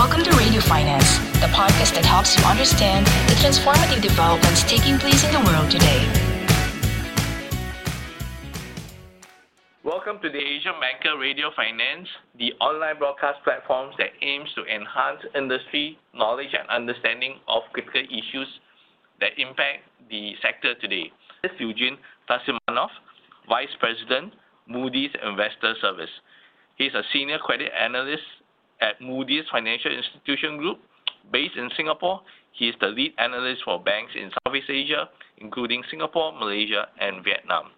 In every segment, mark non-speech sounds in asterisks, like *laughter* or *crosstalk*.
Welcome to Radio Finance, the podcast that helps you understand the transformative developments taking place in the world today. Welcome to the Asian Banker Radio Finance, the online broadcast platform that aims to enhance industry knowledge and understanding of critical issues that impact the sector today. This is Eugene Tarzimanov, Vice President, Moody's Investor Service. He's a senior credit analyst at Moody's Financial Institution Group. Based in Singapore, he is the lead analyst for banks in Southeast Asia, including Singapore, Malaysia, and Vietnam.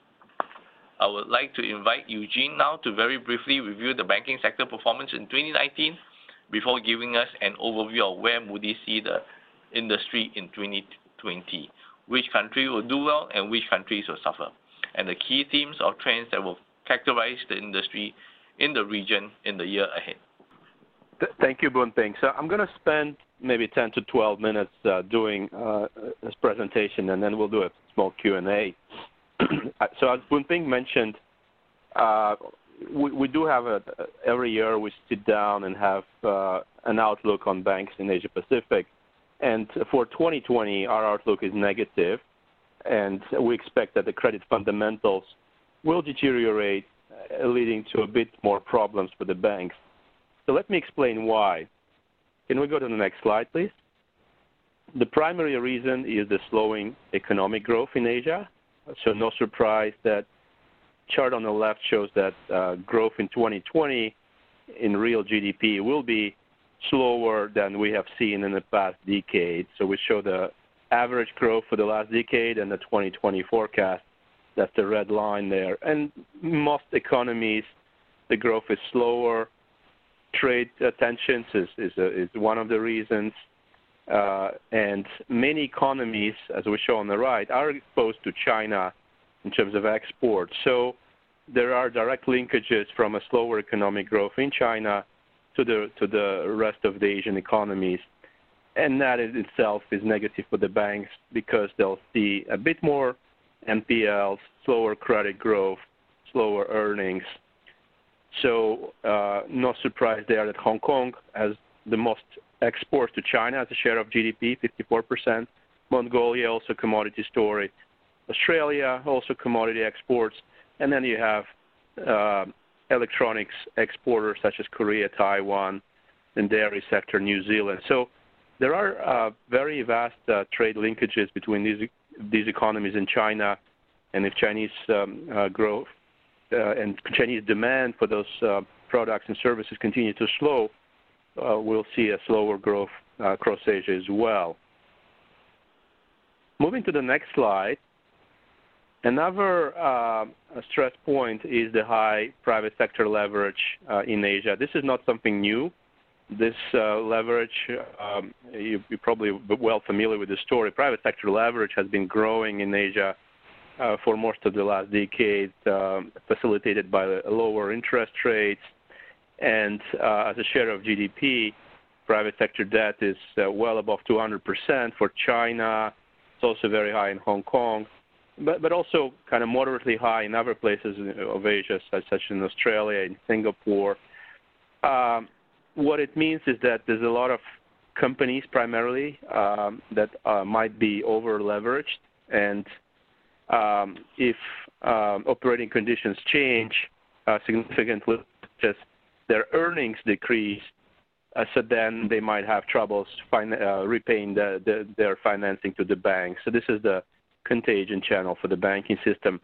I would like to invite Eugene now to very briefly review the banking sector performance in 2019 before giving us an overview of where Moody's see the industry in 2020, which country will do well and which countries will suffer, and the key themes or trends that will characterize the industry in the region in the year ahead. Thank you, Boon Ping. So I'm going to spend maybe 10 to 12 minutes uh, doing uh, this presentation, and then we'll do a small Q&A. *clears throat* so as Boon Ping mentioned, uh, we, we, do have a, every year we sit down and have uh, an outlook on banks in Asia Pacific. And for 2020, our outlook is negative, and we expect that the credit fundamentals will deteriorate, uh, leading to a bit more problems for the banks. So let me explain why. Can we go to the next slide, please? The primary reason is the slowing economic growth in Asia. So no surprise that chart on the left shows that uh, growth in 2020 in real GDP will be slower than we have seen in the past decade. So we show the average growth for the last decade and the 2020 forecast. That's the red line there. And most economies, the growth is slower trade tensions is, is, is one of the reasons. Uh, and many economies, as we show on the right, are exposed to China in terms of exports. So there are direct linkages from a slower economic growth in China to the to the rest of the Asian economies, and that in itself is negative for the banks because they'll see a bit more NPLs, slower credit growth, slower earnings, so uh, no surprise there that Hong Kong has the most exports to China as a share of GDP, 54%. Mongolia also commodity story. Australia also commodity exports, and then you have uh, electronics exporters such as Korea, Taiwan, and dairy sector, New Zealand. So there are uh, very vast uh, trade linkages between these these economies in China, and if Chinese um, uh, growth and Chinese demand for those uh, products and services continue to slow, uh, we'll see a slower growth across Asia as well. Moving to the next slide, another uh, stress point is the high private sector leverage uh, in Asia. This is not something new. This uh, leverage, um, you, are probably well familiar with the story. Private sector leverage has been growing in Asia uh, for most of the last decade, um, facilitated by lower interest rates. And uh, as a share of GDP, private sector debt is uh, well above 200% for China. It's also very high in Hong Kong, but, but also kind of moderately high in other places of Asia, such, such in Australia and Singapore. Um, what it means is that there's a lot of companies primarily um, that uh, might be over leveraged and um, if um, operating conditions change uh, significantly, just their earnings decrease, uh, so then they might have troubles fin- uh, repaying the, the, their financing to the bank. So this is the contagion channel for the banking system.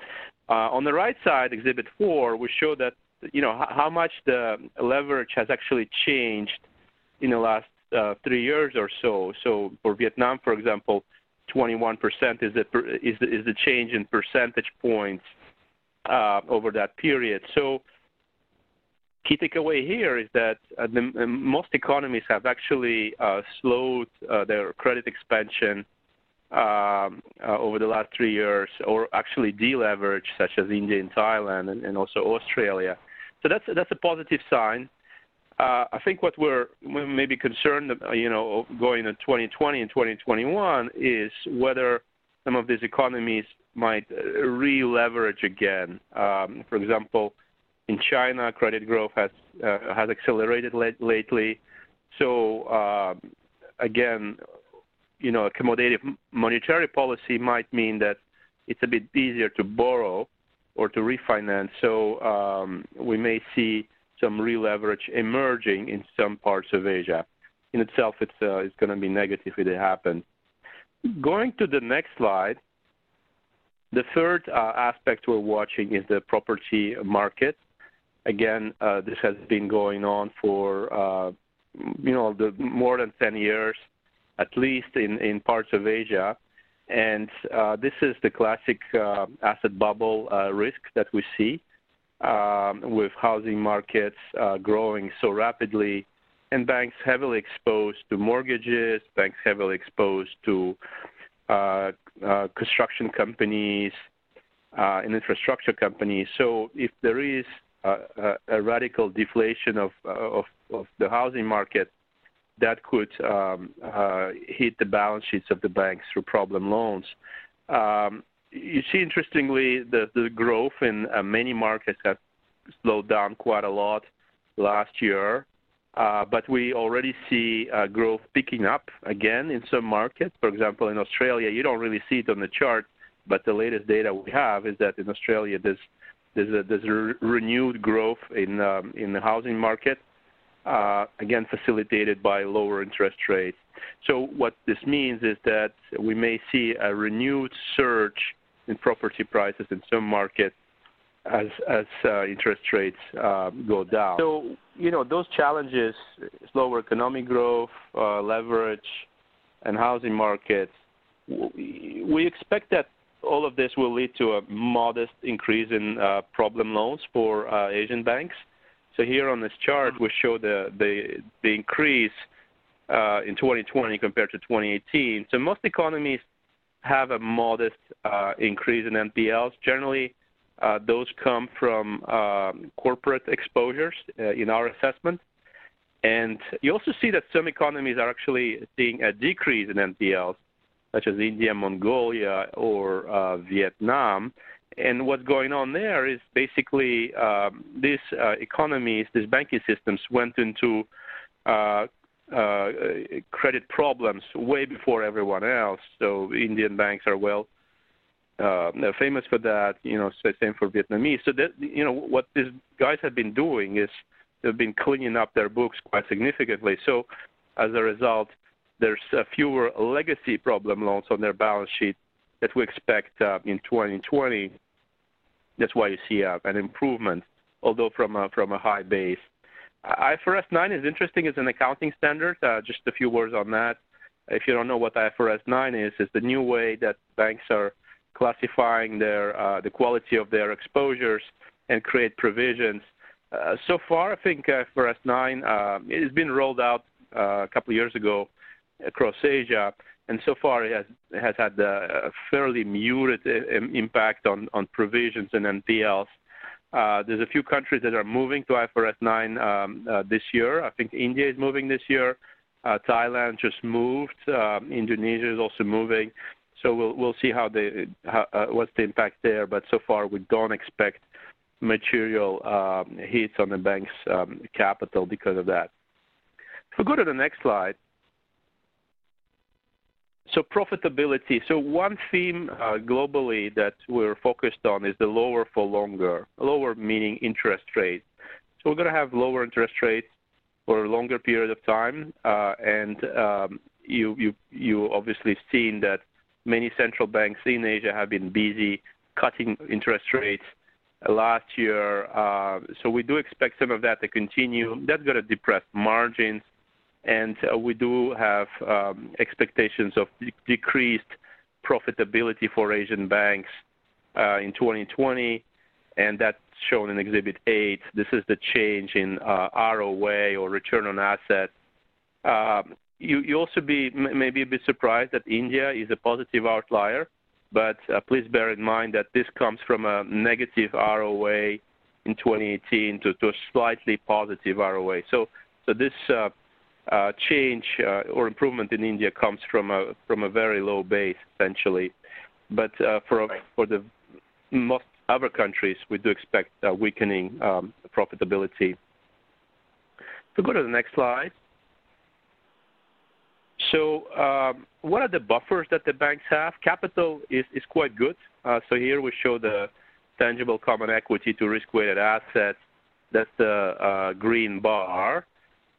Uh, on the right side, Exhibit 4, we show that you know h- how much the leverage has actually changed in the last uh, three years or so. So for Vietnam, for example, 21% is the, is the, is the change in percentage points uh, over that period. So key takeaway here is that uh, the, uh, most economies have actually uh, slowed uh, their credit expansion um, uh, over the last three years, or actually deleveraged, such as India and Thailand, and, and also Australia. So that's that's a positive sign. Uh, I think what we're maybe concerned, uh, you know, going to 2020 and 2021 is whether some of these economies might uh, re-leverage again. Um, for example, in China, credit growth has uh, has accelerated lately. So uh, again, you know, accommodative monetary policy might mean that it's a bit easier to borrow or to refinance. So um, we may see some re-leverage emerging in some parts of Asia. In itself, it's, uh, it's going to be negative if it happens. Going to the next slide, the third uh, aspect we're watching is the property market. Again, uh, this has been going on for uh, you know the, more than 10 years, at least in, in parts of Asia. And uh, this is the classic uh, asset bubble uh, risk that we see um, with housing markets growing so rapidly and banks heavily exposed to mortgages, banks heavily exposed to uh, uh, construction companies uh, and infrastructure companies. So if there is a, a, a radical deflation of, of, of, the housing market, that could um, uh, hit the balance sheets of the banks through problem loans. Um, you see, interestingly, the, the growth in uh, many markets has slowed down quite a lot last year. Uh, but we already see uh, growth picking up again in some markets. For example, in Australia, you don't really see it on the chart, but the latest data we have is that in Australia there's there's a, there's a renewed growth in um, in the housing market, uh, again facilitated by lower interest rates. So what this means is that we may see a renewed surge in property prices in some markets as as uh, interest rates uh, go down. So you know those challenges, slower economic growth, uh, leverage, and housing markets. We expect that all of this will lead to a modest increase in uh, problem loans for uh, Asian banks. So here on this chart, we show the the, the increase uh, in 2020 compared to 2018. So most economies have a modest increase in NPLs. Generally, uh, those come from um, corporate exposures uh, in our assessment. And you also see that some economies are actually seeing a decrease in NPLs, such as India, Mongolia, or uh, Vietnam. And what's going on there is basically um, these uh, economies, these banking systems went into uh, uh, credit problems way before everyone else. So Indian banks are well uh, famous for that. You know, same for Vietnamese. So that you know what these guys have been doing is they've been cleaning up their books quite significantly. So as a result, there's fewer legacy problem loans on their balance sheet that we expect uh, in 2020. That's why you see uh, an improvement, although from a, from a high base. IFRS 9 is interesting as an accounting standard. Uh, just a few words on that. If you don't know what IFRS 9 is, it's the new way that banks are classifying their uh, the quality of their exposures and create provisions. Uh, so far, I think IFRS 9 uh, it has been rolled out uh, a couple of years ago across Asia, and so far it has it has had a fairly muted uh, impact on on provisions and NPLs. Uh, there's a few countries that are moving to IFRS 9 um, this year. I think India is moving this year. Thailand just moved. Um, Indonesia is also moving. So we'll we'll see how the how, uh, what's the impact there. But so far, we don't expect material um, hits on the bank's um, capital because of that. If we go to the next slide. So profitability. So one theme uh, globally that we're focused on is the lower for longer. Lower meaning interest rates. So we're going to have lower interest rates for a longer period of time, uh, and um, you you you obviously seen that many central banks in Asia have been busy cutting interest rates last year. Uh, so we do expect some of that to continue. That's going to depress margins. And uh, we do have um, expectations of de- decreased profitability for Asian banks uh, in 2020. And that's shown in Exhibit 8. This is the change in uh, ROA or return on assets. Um, you, you also be maybe a bit surprised that India is a positive outlier, but please bear in mind that this comes from a negative ROA in 2018 to, a slightly positive ROA. So, so this change uh, or improvement in India comes from a from a very low base essentially, but uh, for for the most other countries, we do expect a weakening um, profitability. So go to the next slide. so um, what are the buffers that the banks have? Capital is, is quite good. Uh, so here we show the tangible common equity to risk-weighted assets. That's the uh, green bar.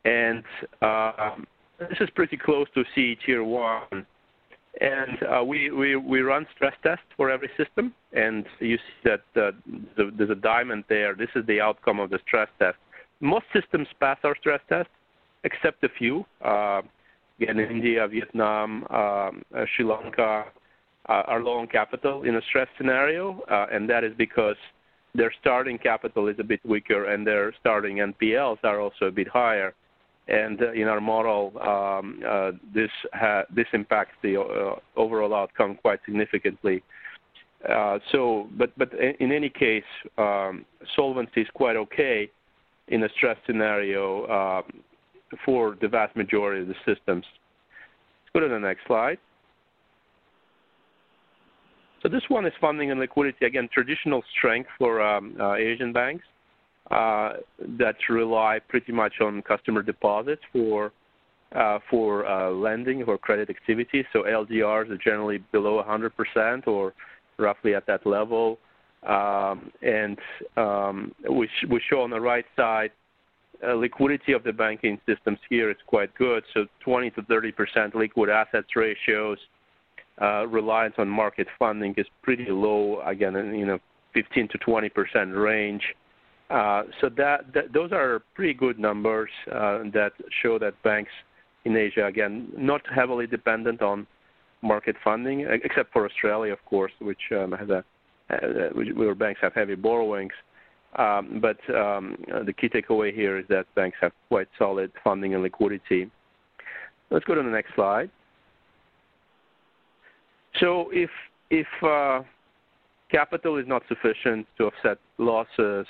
And um, this is pretty close to CE Tier 1. And uh, we, we, we run stress tests for every system. And you see that uh, the, there's a diamond there. This is the outcome of the stress test. Most systems pass our stress test, except a few. Uh, again, India, Vietnam, um, uh, Sri Lanka uh, are low on capital in a stress scenario, uh, and that is because their starting capital is a bit weaker and their starting NPLs are also a bit higher. And uh, in our model, um, uh, this ha- this impacts the uh, overall outcome quite significantly. so, but but in any case, um, solvency is quite okay in a stress scenario um, for the vast majority of the systems. Let's go to the next slide. So this one is funding and liquidity. Again, traditional strength for um, uh, Asian banks uh, that rely pretty much on customer deposits for uh, for uh, lending or credit activity. So LDRs are generally below 100% or roughly at that level. Um, and um, we, sh- we show on the right side uh, liquidity of the banking systems here is quite good. So 20 to 30 percent liquid assets ratios. Uh, reliance on market funding is pretty low. Again, in you know 15 to 20 percent range. Uh, so that, that, those are pretty good numbers uh, that show that banks in Asia, again, not heavily dependent on market funding, except for Australia, of course, which um, has a uh, where banks have heavy borrowings. Um, but um, the key takeaway here is that banks have quite solid funding and liquidity. Let's go to the next slide. So if if uh, capital is not sufficient to offset losses,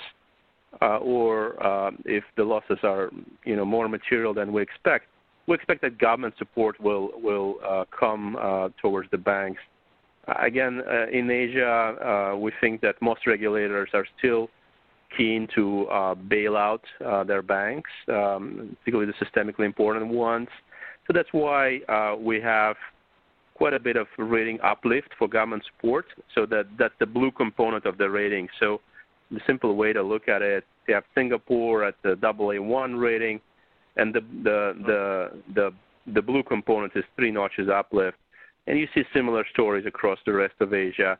or uh, if the losses are you know more material than we expect, we expect that government support will uh, come uh, towards the banks. Again, uh, in Asia, we think that most regulators are still keen to uh, bail out uh, their banks, um, particularly the systemically important ones. So that's why uh, we have quite a bit of rating uplift for government support. So that that's the blue component of the rating. The simple way to look at it, you have Singapore at the AA1 rating, and the the the the, the blue component is three notches uplift. And you see similar stories across the rest of Asia.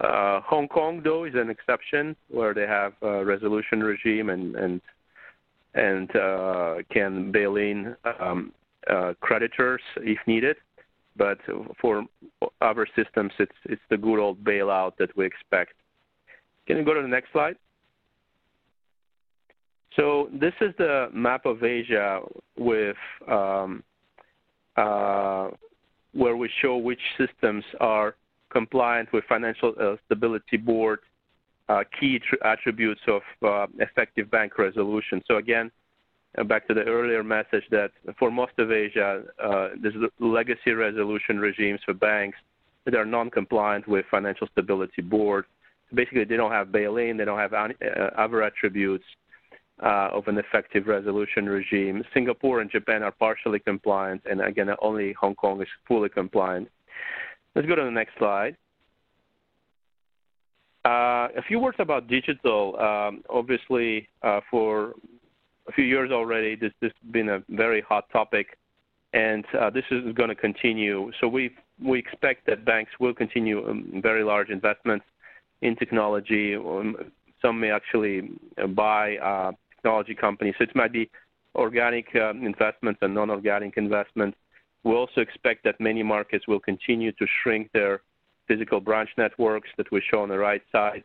Uh, Hong Kong, though, is an exception where they have a resolution regime and and and uh, can bail in um, uh, creditors if needed. But for other systems, it's it's the good old bailout that we expect. Can you go to the next slide? So this is the map of Asia with um, uh, where we show which systems are compliant with Financial uh, Stability Board uh, key attributes of uh, effective bank resolution. So again, uh, back to the earlier message that for most of Asia, uh, there's legacy resolution regimes for banks that are non-compliant with Financial Stability Board. Basically, they don't have bail-in, they don't have uh, other attributes of an effective resolution regime. Singapore and Japan are partially compliant, and again, only Hong Kong is fully compliant. Let's go to the next slide. Uh, a few words about digital. Um, obviously, uh, for a few years already, this, this has been a very hot topic, and uh, this is going to continue. So we we expect that banks will continue um, very large investments in technology. Um, some may actually buy uh, technology companies. So it might be organic um, investments and non-organic investments. We also expect that many markets will continue to shrink their physical branch networks that we show on the right side,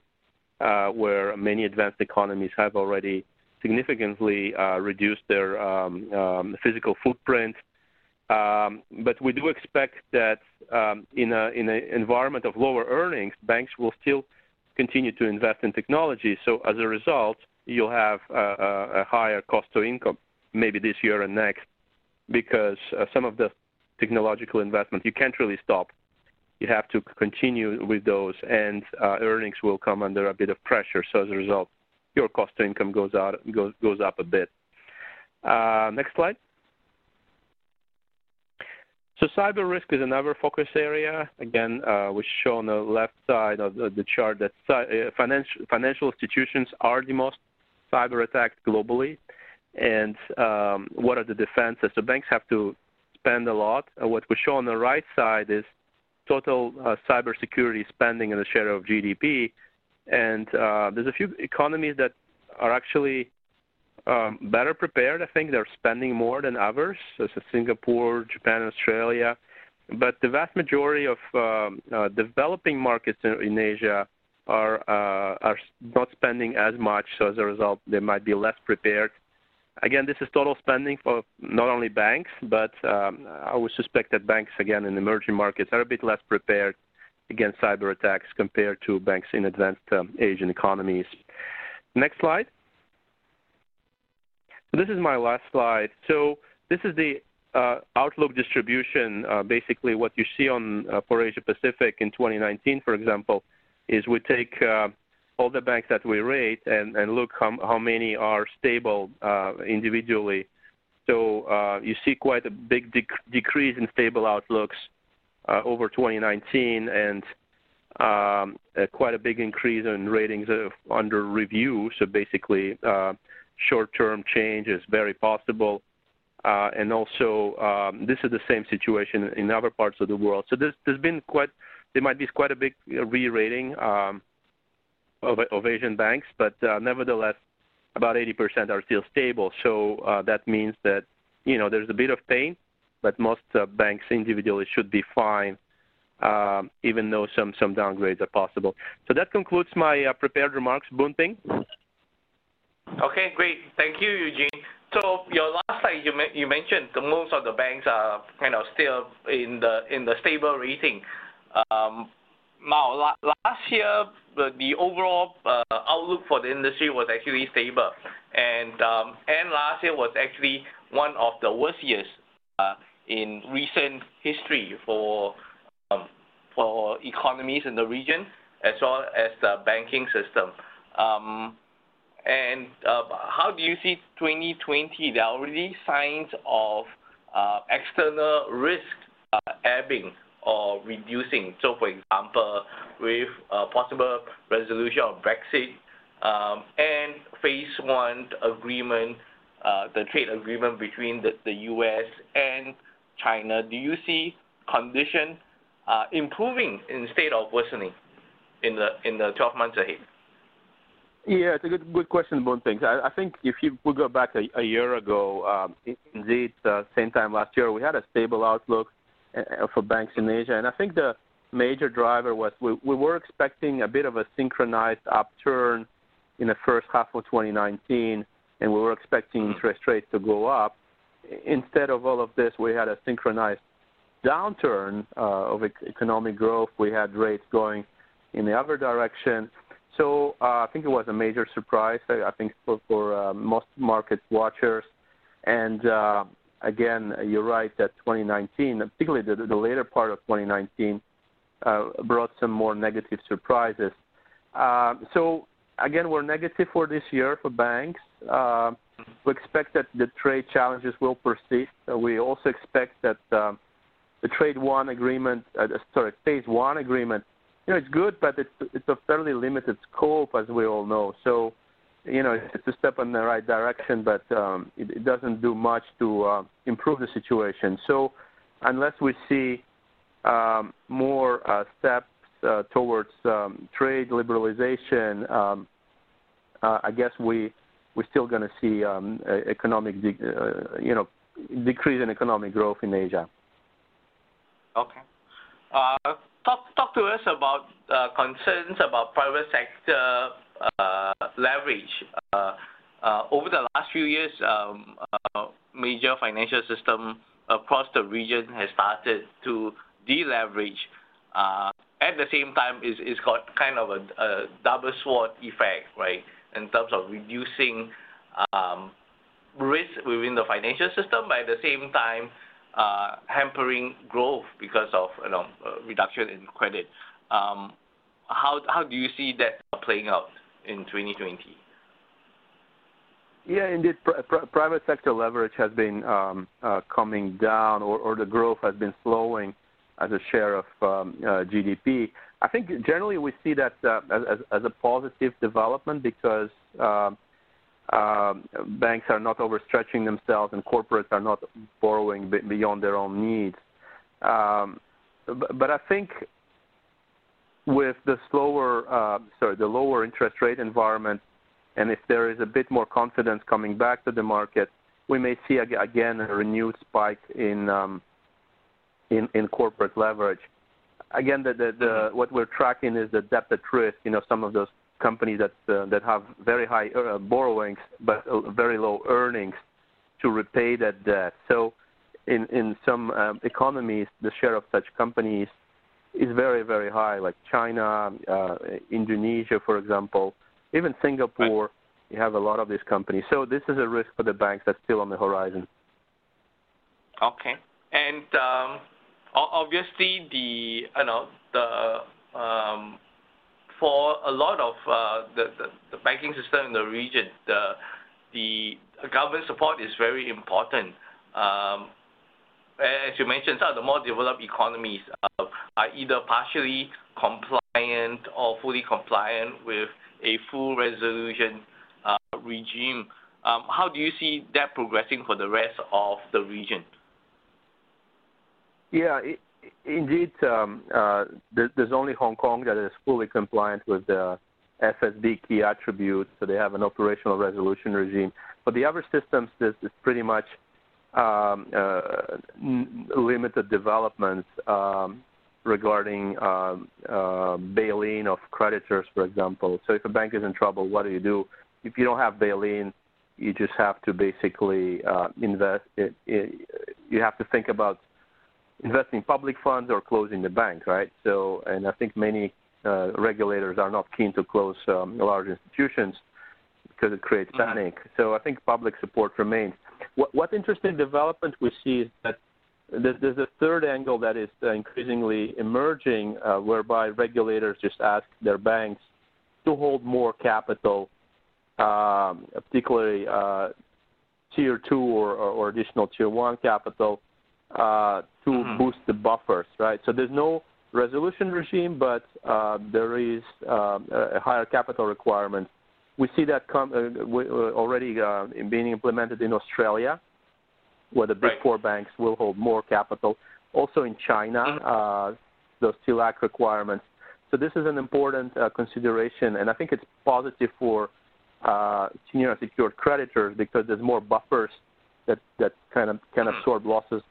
uh, where many advanced economies have already significantly uh, reduced their um, um, physical footprint. Um, but we do expect that um, in an in a environment of lower earnings, banks will still continue to invest in technology. So as a result, you'll have a, higher cost to income, maybe this year and next, because uh, some of the technological investment. You can't really stop. You have to continue with those, and uh, earnings will come under a bit of pressure. So as a result, your cost to income goes out goes goes up a bit. Uh, next slide. So cyber risk is another focus area. Again, uh, we show on the left side of the, the chart that uh, financial, financial institutions are the most cyber attacked globally. And um, what are the defenses? So banks have to spend a lot. Uh, what we show on the right side is total uh, cybersecurity spending in the share of GDP. And uh, there's a few economies that are actually um, better prepared. I think they're spending more than others, such as Singapore, Japan, Australia. But the vast majority of um, uh, developing markets in, in Asia are uh, are not spending as much. So as a result, they might be less prepared. Again, this is total spending for not only banks, but um, I would suspect that banks, again, in emerging markets are a bit less prepared against cyber attacks compared to banks in advanced um, Asian economies. Next slide. This is my last slide. So this is the uh, outlook distribution. Uh, basically, what you see on uh, for Asia Pacific in 2019, for example, is we take uh, all the banks that we rate and, and look how, how many are stable uh, individually. So uh, you see quite a big dec decrease in stable outlooks over 2019 and um, quite a big increase in ratings under review. So basically, short-term change is very possible. Uh, and also, um, this is the same situation in other parts of the world. So there's, there's been quite, there might be quite a big re-rating um, of, of, Asian banks, but uh, nevertheless, about 80% are still stable. So uh, that means that, you know, there's a bit of pain, but most uh, banks individually should be fine, um, even though some, some downgrades are possible. So that concludes my uh, prepared remarks. Boon Ping. Okay, great. Thank you, Eugene. So your last slide, you, you mentioned the most of the banks are kind of still in the in the stable rating. Um, now, last year, the, the overall uh, outlook for the industry was actually stable, and um, and last year was actually one of the worst years uh, in recent history for um, for economies in the region as well as the banking system. Um, how do you see 2020? There are already signs of uh, external risk uh, ebbing or reducing. So, for example, with possible resolution of Brexit um, and phase one agreement, the trade agreement between the, U.S. and China, do you see condition improving instead of worsening in the in the 12 months ahead? Yeah, it's a good good question, Boon Ping. I, I think if you we go back a, a year ago, um, indeed, uh, same time last year, we had a stable outlook uh, for banks in Asia, and I think the major driver was we, we were expecting a bit of a synchronized upturn in the first half of 2019, and we were expecting mm-hmm. interest rates to go up. Instead of all of this, we had a synchronized downturn uh, of economic growth. We had rates going in the other direction so uh, I think it was a major surprise. I, I think for, for uh, most market watchers. And uh, again, you're right that 2019, particularly the, the later part of 2019, uh, brought some more negative surprises. Uh, so again, we're negative for this year for banks. Uh, we expect that the trade challenges will persist. we also expect that the trade one agreement, sorry, phase one agreement know, it's good, but it's it's a fairly limited scope, as we all know. So, you know, it's a step in the right direction, but um, it, it doesn't do much to uh, improve the situation. So, unless we see um, more uh, steps uh, towards um, trade liberalization, um, uh, I guess we we're still going to see um, economic, de- uh, you know, decrease in economic growth in Asia. Okay. Uh, talk to us about uh, concerns about private sector uh, leverage. Uh, over the last few years, um, major financial system across the region has started to deleverage. At the same time, it's got kind of a, double sword effect, right? In terms of reducing um, risk within the financial system, but at the same time, hampering growth because of uh, reduction in credit. Um, how do you see that playing out in 2020? Yeah, indeed. private sector leverage has been um, uh, coming down, or, the growth has been slowing as a share of um, uh, GDP. I think generally we see that uh, as, a positive development because um, banks are not overstretching themselves and corporates are not borrowing beyond their own needs. Um, but, but, I think with the slower, uh, sorry, the lower interest rate environment, and if there is a bit more confidence coming back to the market, we may see again a renewed spike in um, in, in corporate leverage. Again, the, the, the, mm-hmm. what we're tracking is the debt at risk. You know, some of those companies that uh, that have very high uh, borrowings but uh, very low earnings to repay that debt. So, in in some um, economies, the share of such companies is very very high, like China, uh, Indonesia, for example, even Singapore. Right. You have a lot of these companies. So this is a risk for the banks that's still on the horizon. Okay, and um, obviously the you know the um, for a lot of uh, the, banking system in the region, the the government support is very important. Um, as you mentioned, some of the more developed economies uh, are either partially compliant or fully compliant with a full resolution uh, regime. Um, how do you see that progressing for the rest of the region? Yeah, indeed, um, uh, there's only Hong Kong that is fully compliant with the FSB key attributes, so they have an operational resolution regime. But the other systems, this is pretty much um, uh, limited developments um, regarding um, uh, bail-in of creditors, for example. So if a bank is in trouble, what do you do? If you don't have bail-in, you just have to basically uh, invest. It, it, you have to think about investing public funds or closing the bank, right? So, and I think many uh, regulators are not keen to close um, large institutions because it creates mm-hmm. panic. So I think public support remains. What, what interesting development we see is that there's a third angle that is increasingly emerging, uh, whereby regulators just ask their banks to hold more capital, um, particularly uh, tier two or, or, or, additional tier one capital, uh, to mm-hmm. boost the buffers, right? So there's no resolution regime, but uh, there is uh, a higher capital requirement. We see that com- uh, uh, already uh, being implemented in Australia, where the big right. four banks will hold more capital. Also in China, mm-hmm. those TLAC requirements. So this is an important consideration, and I think it's positive for senior unsecured creditors because there's more buffers that that kind of can mm-hmm. absorb losses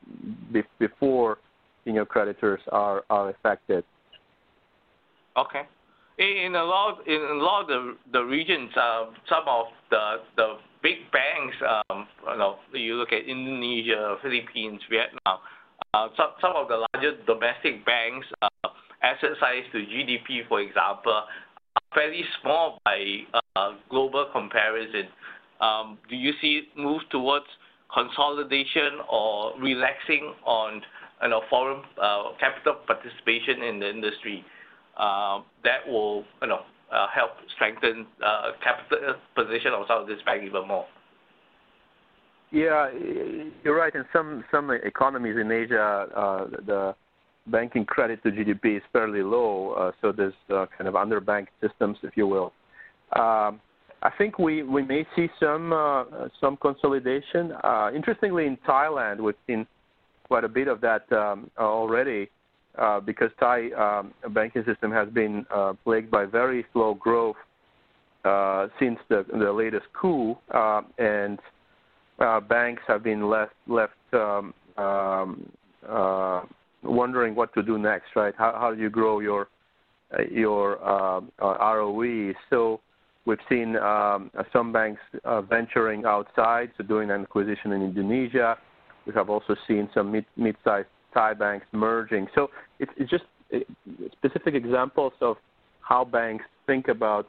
be, before senior creditors are are affected. Okay. In a lot in a lot of the the regions, uh, some of the the big banks, um, you know, you look at Indonesia, Philippines, Vietnam, uh, some some of the largest domestic banks, uh, asset size to GDP, for example, are fairly small by uh, global comparison. Um, do you see move towards consolidation or relaxing on foreign uh, capital participation in the industry uh, that will you know, uh, help strengthen capital position of some of this bank even more. Yeah, you're right. In some economies in Asia, the banking credit to GDP is fairly low, so there's kind of underbanked systems, if you will. I think we, we may see some uh, some consolidation. Uh, interestingly, in Thailand, we've seen quite a bit of that um, already uh, because Thai um, banking system has been uh, plagued by very slow growth uh, since the, the latest coup, uh, and banks have been left left um, um wondering what to do next. Right? How, how do you grow your your ROE? So We've seen um, some banks uh, venturing outside, so doing an acquisition in Indonesia. We have also seen some mid, mid-sized Thai banks merging. So it's, just uh, specific examples of how banks think about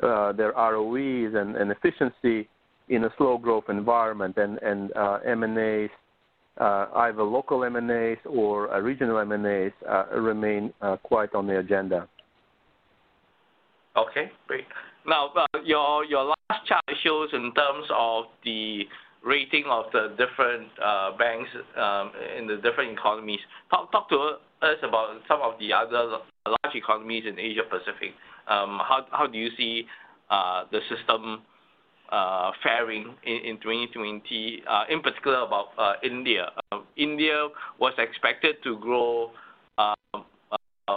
uh, their ROEs and, efficiency in a slow growth environment, uh, M&As, uh, either local M&As or uh, regional M&As, uh, remain quite on the agenda. Okay, great. Now, uh, your your last chart shows in terms of the rating of the different uh, banks um, in the different economies. Talk, to us about some of the other large economies in Asia Pacific. Um, how, how do you see uh, the system faring in, in 2020, uh, in particular about India? India was expected to grow um,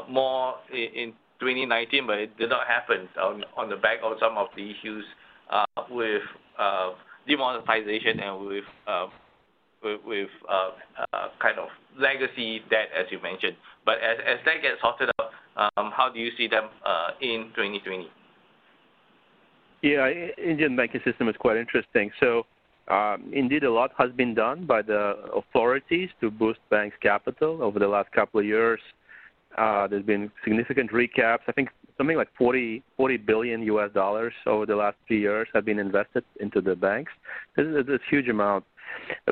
more in 2019, but it did not happen on, the back of some of the issues with demonetization and with uh, uh, uh, kind of legacy debt, as you mentioned. But as, that gets sorted out, um, how do you see them uh, in 2020? Yeah, Indian banking system is quite interesting. So, um, indeed, a lot has been done by the authorities to boost banks' capital over the last couple of years. Uh, there's been significant recaps. I think something like 40, 40 billion US dollars over the last three years have been invested into the banks. This is a huge amount.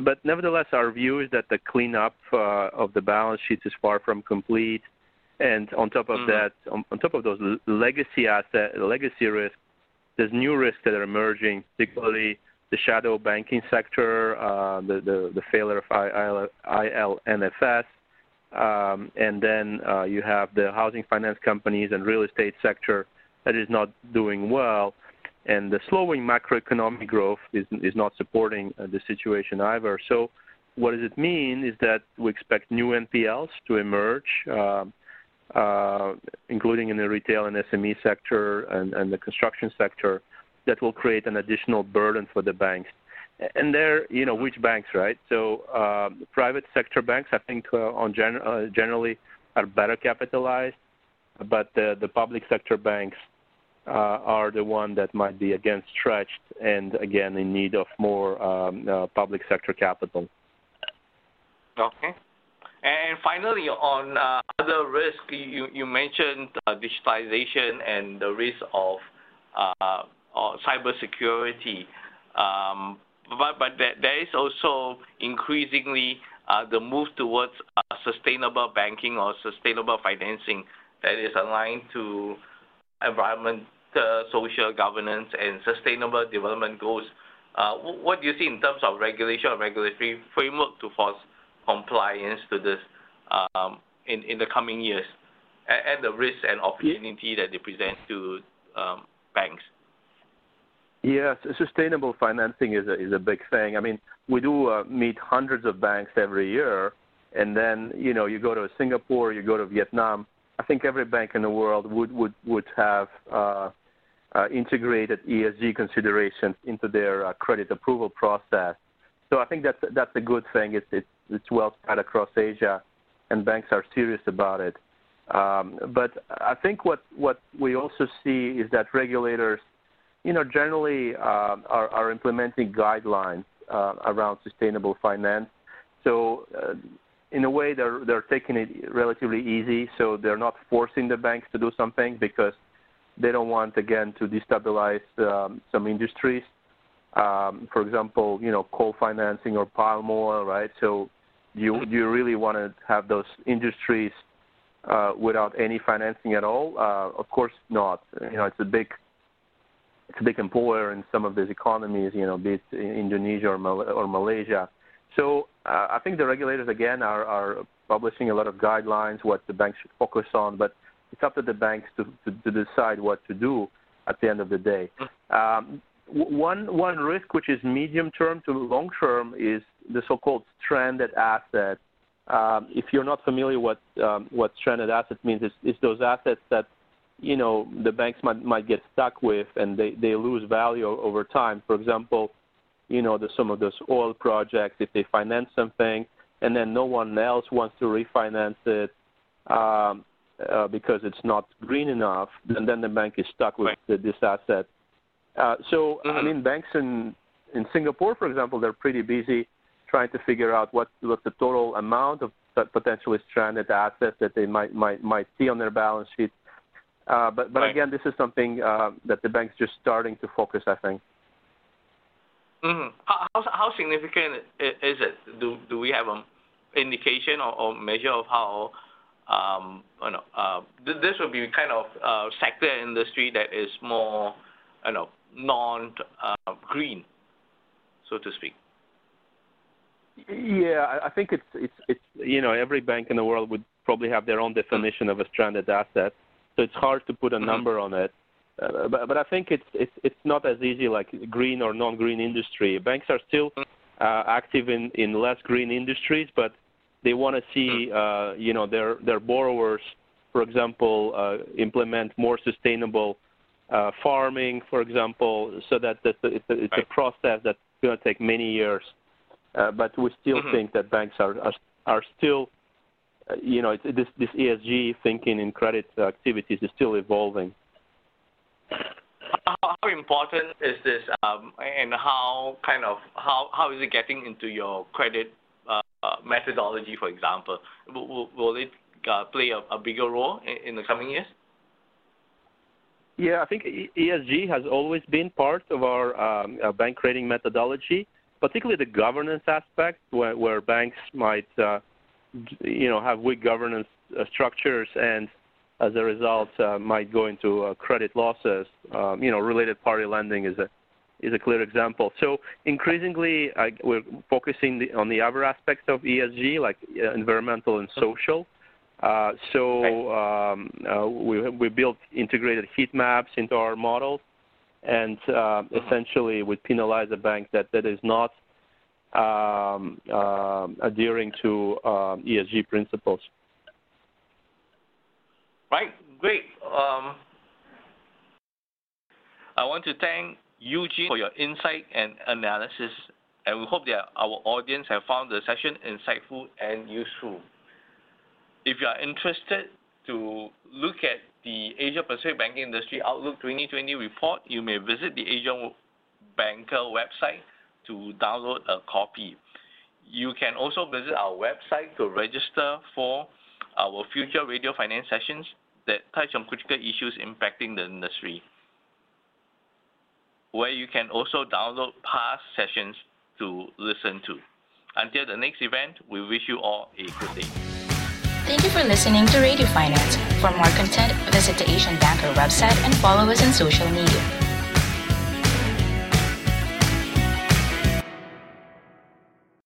But nevertheless, our view is that the cleanup uh, of the balance sheets is far from complete. And on top of mm-hmm. that, on, on, top of those legacy asset, legacy risks, there's new risks that are emerging, particularly the shadow banking sector, uh, the, the, the failure of IL&FS, um, and then uh, you have the housing finance companies and real estate sector that is not doing well. And the slowing macroeconomic growth is, is not supporting uh, the situation either. So, what does it mean is that we expect new NPLs to emerge, uh, uh, including in the retail and SME sector and, and the construction sector, that will create an additional burden for the banks and they're you know which banks right? So uh, private sector banks i think uh, on gen- uh, generally are better capitalized but the the public sector banks uh, are the one that might be again stretched and again in need of more um, uh, public sector capital. Okay. And finally on uh, other risk you you mentioned digitalization and the risk of uh, cybersecurity. Um, there is also increasingly uh, the move towards uh, sustainable banking or sustainable financing that is aligned to environment, social governance, and sustainable development goals. Uh, what do you see in terms of regulation or regulatory framework to force compliance to this um, in, the coming years, and, and the risks and opportunity that they present to um, banks? Yes, sustainable financing is a, is a big thing. I mean, we do uh, meet hundreds of banks every year, and then you know you go to Singapore, you go to Vietnam. I think every bank in the world would would would have uh, uh, integrated ESG considerations into their uh, credit approval process. So I think that's that's a good thing. It's it's, it's well spread across Asia, and banks are serious about it. Um, but I think what what we also see is that regulators you know, generally uh, are, are implementing guidelines uh, around sustainable finance. So, uh, in a way, they're they're taking it relatively easy. So they're not forcing the banks to do something because they don't want again to destabilize um, some industries. Um, for example, you know, coal financing or palm oil, right? So, you you really want to have those industries uh, without any financing at all? Uh, of course not. You know, it's a big big employer in some of these economies, you know, be it Indonesia or, Mal- or Malaysia. So uh, I think the regulators again are, are publishing a lot of guidelines what the banks should focus on, but it's up to the banks to, to, to decide what to do at the end of the day. Um, one one risk, which is medium term to long term, is the so-called stranded asset. Um, if you're not familiar what um, what stranded asset means, it's, it's those assets that you know the banks might might get stuck with and they they lose value over time for example you know the some of those oil projects if they finance something and then no one else wants to refinance it um, uh, because it's not green enough and then the bank is stuck with right. this asset uh, so mm-hmm. i mean banks in in singapore for example they're pretty busy trying to figure out what what the total amount of potentially stranded assets that they might might might see on their balance sheet uh, but but right. again, this is something uh, that the bank's just starting to focus. I think. Mm-hmm. How, how, how significant is it? Do do we have an indication or, or measure of how um, you know uh, this would be kind of uh, sector industry that is more you know non-green, uh, so to speak? Yeah, I think it's it's it's you know every bank in the world would probably have their own definition of a stranded asset, so it's hard to put a mm-hmm. number on it. Uh, but but I think it's it's it's not as easy like green or non-green industry. Banks are still mm. uh, active in in less green industries, but they want to see mm. uh, you know their their borrowers, for example, uh, implement more sustainable uh, farming, for example, so that it's a, it's a process that's going to take many years. Uh, but we still mm-hmm. think that banks are are, are still, you know, this this ESG thinking in credit activities is still evolving. How, how important is this, um, and how kind of how how is it getting into your credit uh, methodology, for example? Will, will it uh, play a, a, bigger role in, in the coming years? Yeah, I think ESG has always been part of our um, bank rating methodology particularly the governance aspect, where, where banks might, uh, you know, have weak governance uh, structures and as a result uh, might go into uh, credit losses. Um, you know, related party lending is a is a clear example. So increasingly, I, we're focusing the, on the other aspects of ESG, like environmental and social. Uh, so um, uh, we we built integrated heat maps into our models and uh, essentially would penalize a bank that, that is not um, uh, adhering to um, ESG principles. Right, great. Um, I want to thank Eugene for your insight and analysis, and we hope that our audience have found the session insightful and useful. If you are interested to look at the Asia Pacific Banking Industry Outlook 2020 report, you may visit the Asian Banker website to download a copy. You can also visit our website to register for our future radio finance sessions that touch on critical issues impacting the industry, where you can also download past sessions to listen to. Until the next event, we wish you all a good day. Thank you for listening to Radio Finance. For more content, visit the Asian Banker website and follow us on social media.